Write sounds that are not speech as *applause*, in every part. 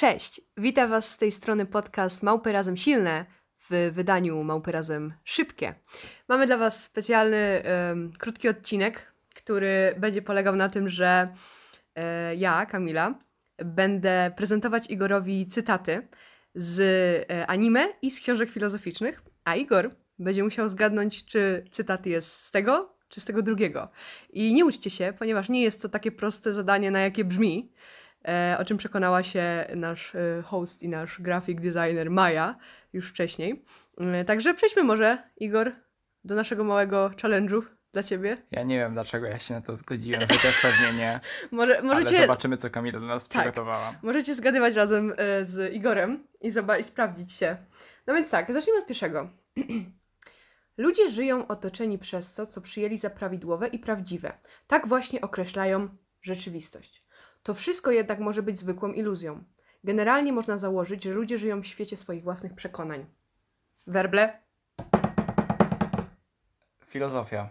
Cześć, witam Was z tej strony podcast Małpy Razem Silne w wydaniu Małpy Razem Szybkie. Mamy dla Was specjalny, em, krótki odcinek, który będzie polegał na tym, że e, ja, Kamila, będę prezentować Igorowi cytaty z e, anime i z książek filozoficznych, a Igor będzie musiał zgadnąć, czy cytat jest z tego, czy z tego drugiego. I nie uczcie się, ponieważ nie jest to takie proste zadanie, na jakie brzmi, o czym przekonała się nasz e, host i nasz graphic designer Maja już wcześniej. E, Także przejdźmy może, Igor, do naszego małego challenge'u dla ciebie. Ja nie wiem, dlaczego ja się na to zgodziłem, wy też pewnie nie, *laughs* Może, ale możecie, zobaczymy, co Kamila dla nas Tak. przygotowała. możecie zgadywać razem e, z Igorem i, zoba- i sprawdzić się. No więc tak, zacznijmy od pierwszego. *clears throat* Ludzie żyją otoczeni przez to, co przyjęli za prawidłowe i prawdziwe. Tak właśnie określają rzeczywistość. To wszystko jednak może być zwykłą iluzją. Generalnie można założyć, że ludzie żyją w świecie swoich własnych przekonań. Werble. Filozofia.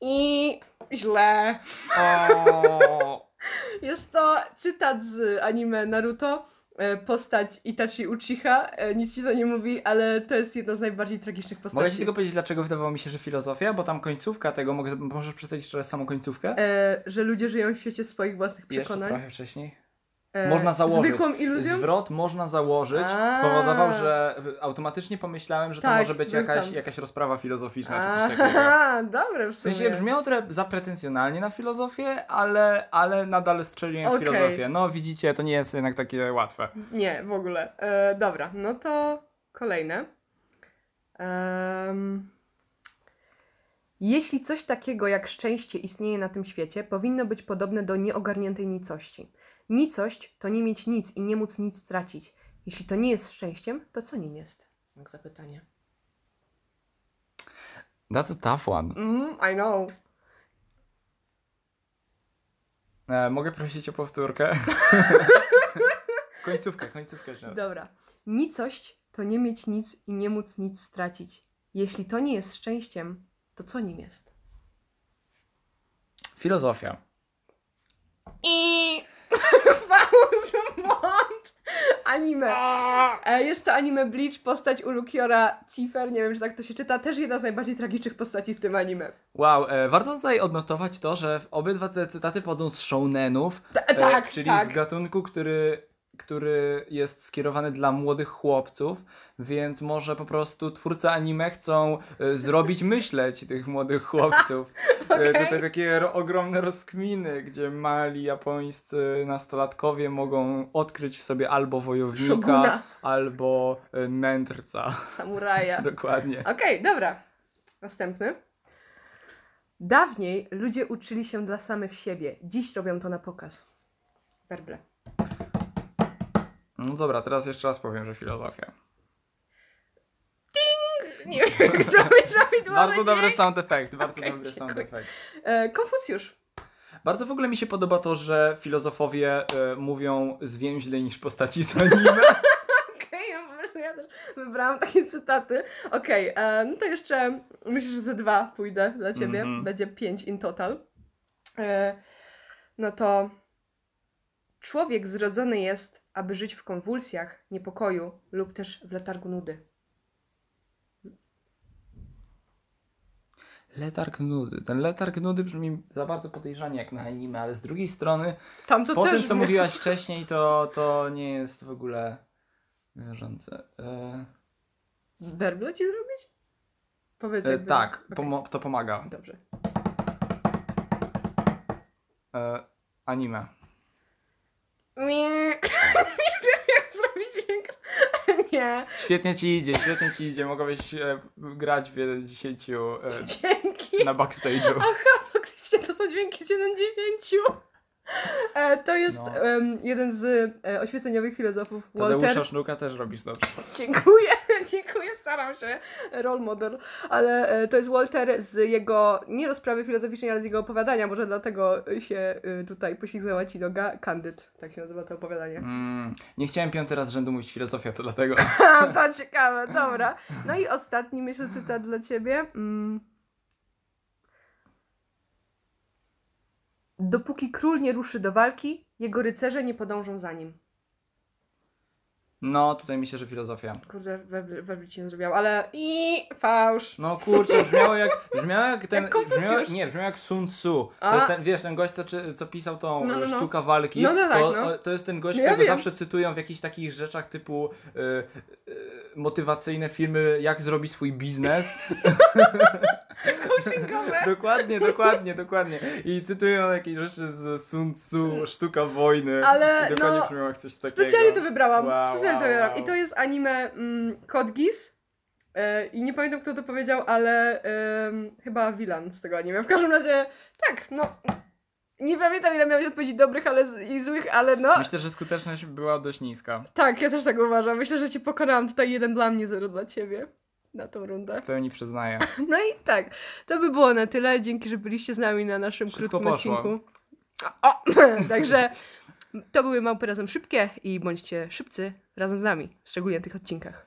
I źle. O, *laughs* Jest to cytat z anime Naruto. E, Postać Itachi Uchiha. E, Nic ci to nie mówi, ale to jest jedna z najbardziej tragicznych postaci. mogę ci tylko powiedzieć, dlaczego wydawało mi się, że filozofia, bo tam końcówka tego, mogę, możesz przedstawić jeszcze raz samą końcówkę? e, że ludzie żyją w świecie swoich własnych I jeszcze przekonań. trochę wcześniej. E, Można założyć. Zwykłą iluzją? Zwrot można założyć, A. spowodował, że automatycznie pomyślałem, że to Tak, może być był jakaś, tam. jakaś rozprawa filozoficzna czy coś takiego. Aha, *laughs* dobre w W sumie. sensie brzmiało trochę zapretensjonalnie na filozofię, ale, ale nadal strzeliłem Okej. w filozofię. No widzicie, to nie jest jednak takie łatwe. Nie, w ogóle. E, dobra, no to kolejne. Em, Jeśli coś takiego jak szczęście istnieje na tym świecie, powinno być podobne do nieogarniętej nicości. Nicość to nie mieć nic i nie móc nic stracić. Jeśli to nie jest szczęściem, to co nim jest? Znak zapytania. That's a tough one. Mm, I know. E, mogę prosić o powtórkę? *laughs* końcówkę, końcówkę raz. Dobra. Nicość to nie mieć nic i nie móc nic stracić. Jeśli to nie jest szczęściem, to co nim jest? Filozofia. I *laughs* Faust Mont Anime. E, Jest to anime Bleach, postać Ulukiora Cifer, nie wiem, czy tak to się czyta, też jedna z najbardziej tragicznych postaci w tym anime. Wow, e, warto tutaj odnotować to, że obydwa te cytaty pochodzą z shounenów, Ta, e, tak, czyli tak. z gatunku, który, który jest skierowany dla młodych chłopców, więc może po prostu twórcy anime chcą e, zrobić *laughs* myśleć tych młodych chłopców. E, Okej. Tutaj takie ro- ogromne rozkminy, gdzie mali japońscy nastolatkowie mogą odkryć w sobie albo wojownika, albo e, mędrca. Samuraja. *laughs* Dokładnie. Okej, dobra. Następny. Dawniej ludzie uczyli się dla samych siebie, dziś robią to na pokaz. Werble. No dobra, teraz jeszcze raz powiem, że filozofia. Nie wiem, jak zrobić prawidłowy Bardzo dobry sound effect, bardzo Okej, dobry sound dziękuję. effect. E, Konfucjusz. Bardzo w ogóle mi się podoba to, że filozofowie e, mówią zwięźlej niż postaci z anime. *laughs* Okej, ja też wybrałam takie cytaty. Okej, e, no to jeszcze myślę, że ze dwa pójdę dla ciebie. Mhm. Będzie pięć in total. E, no to człowiek zrodzony jest, aby żyć w konwulsjach, niepokoju lub też w letargu nudy. Letarg nudy. Ten letarg nudy brzmi za bardzo podejrzanie jak na anime, ale z drugiej strony, Tam to po tym co brzmi- mówiłaś wcześniej, to, to nie jest w ogóle wiążące. E, Werble ci zrobić? Powiedz e, tak, pomo- to pomaga. Dobrze. E, anime. Nie. Nie wiem jak zrobić dźwięk. *laughs* Nie. Świetnie ci idzie, świetnie ci idzie. Mogłeś e, grać w 10 e, Dzięki. na backstage'u. Aha, faktycznie to są dźwięki z 1 10. E, to jest No. em, jeden z e, oświeceniowych filozofów, Walter. Tadeusza Sznuka też robisz dobrze. Dziękuję, *laughs* dziękuję, staram się. Role model. Ale e, to jest Walter z jego, nie rozprawy filozoficznej, ale z jego opowiadania, może dlatego się e, tutaj poślizgnęła ci noga. Candid, tak się nazywa to opowiadanie. Mm, nie chciałem piąty raz z rzędu mówić filozofia, to dlatego. *laughs* To ciekawe, dobra. No i ostatni, myślę, cytat dla ciebie. Mm. Dopóki król nie ruszy do walki, jego rycerze nie podążą za nim. No, tutaj myślę, że filozofia. Kurde, we- webley ci nie zrobiłam, ale i fałsz. No kurczę, brzmiało jak, brzmiało jak ten, Jak brzmiało, nie, brzmiało jak Sun Tzu. A. To jest ten, wiesz, ten gość, co, co pisał tą No, no, no. sztuka walki, No, no tak, to, no. to jest ten gość, No ja którego wiem. zawsze cytują w jakichś takich rzeczach typu y, y, motywacyjne filmy, jak zrobi swój biznes. *laughs* Coachingowe. dokładnie, dokładnie, dokładnie. I cytują jakieś rzeczy z Sun Tzu, sztuka wojny. Ale, I dokładnie no, brzmiało jak coś takiego. Specjalnie to wybrałam. Wow, Specjalnie to wow, wybrałam. wow. I to jest anime mm, Code Geass. E, I nie pamiętam kto to powiedział, ale em, chyba Wilan z tego anime. W każdym razie, tak, no. Nie pamiętam ile miałeś odpowiedzi dobrych ale i złych, ale no. Myślę, że skuteczność była dość niska. Tak, ja też tak uważam. Myślę, że cię pokonałam. Tutaj jeden dla mnie, zero dla ciebie. Na tą rundę. W pełni przyznaję. *laughs* No i tak, to by było na tyle. Dzięki, że byliście z nami na naszym Szybko krótkim poszło. odcinku. O, o, *laughs* także to były małpy razem szybkie i bądźcie szybcy razem z nami, szczególnie na tych odcinkach.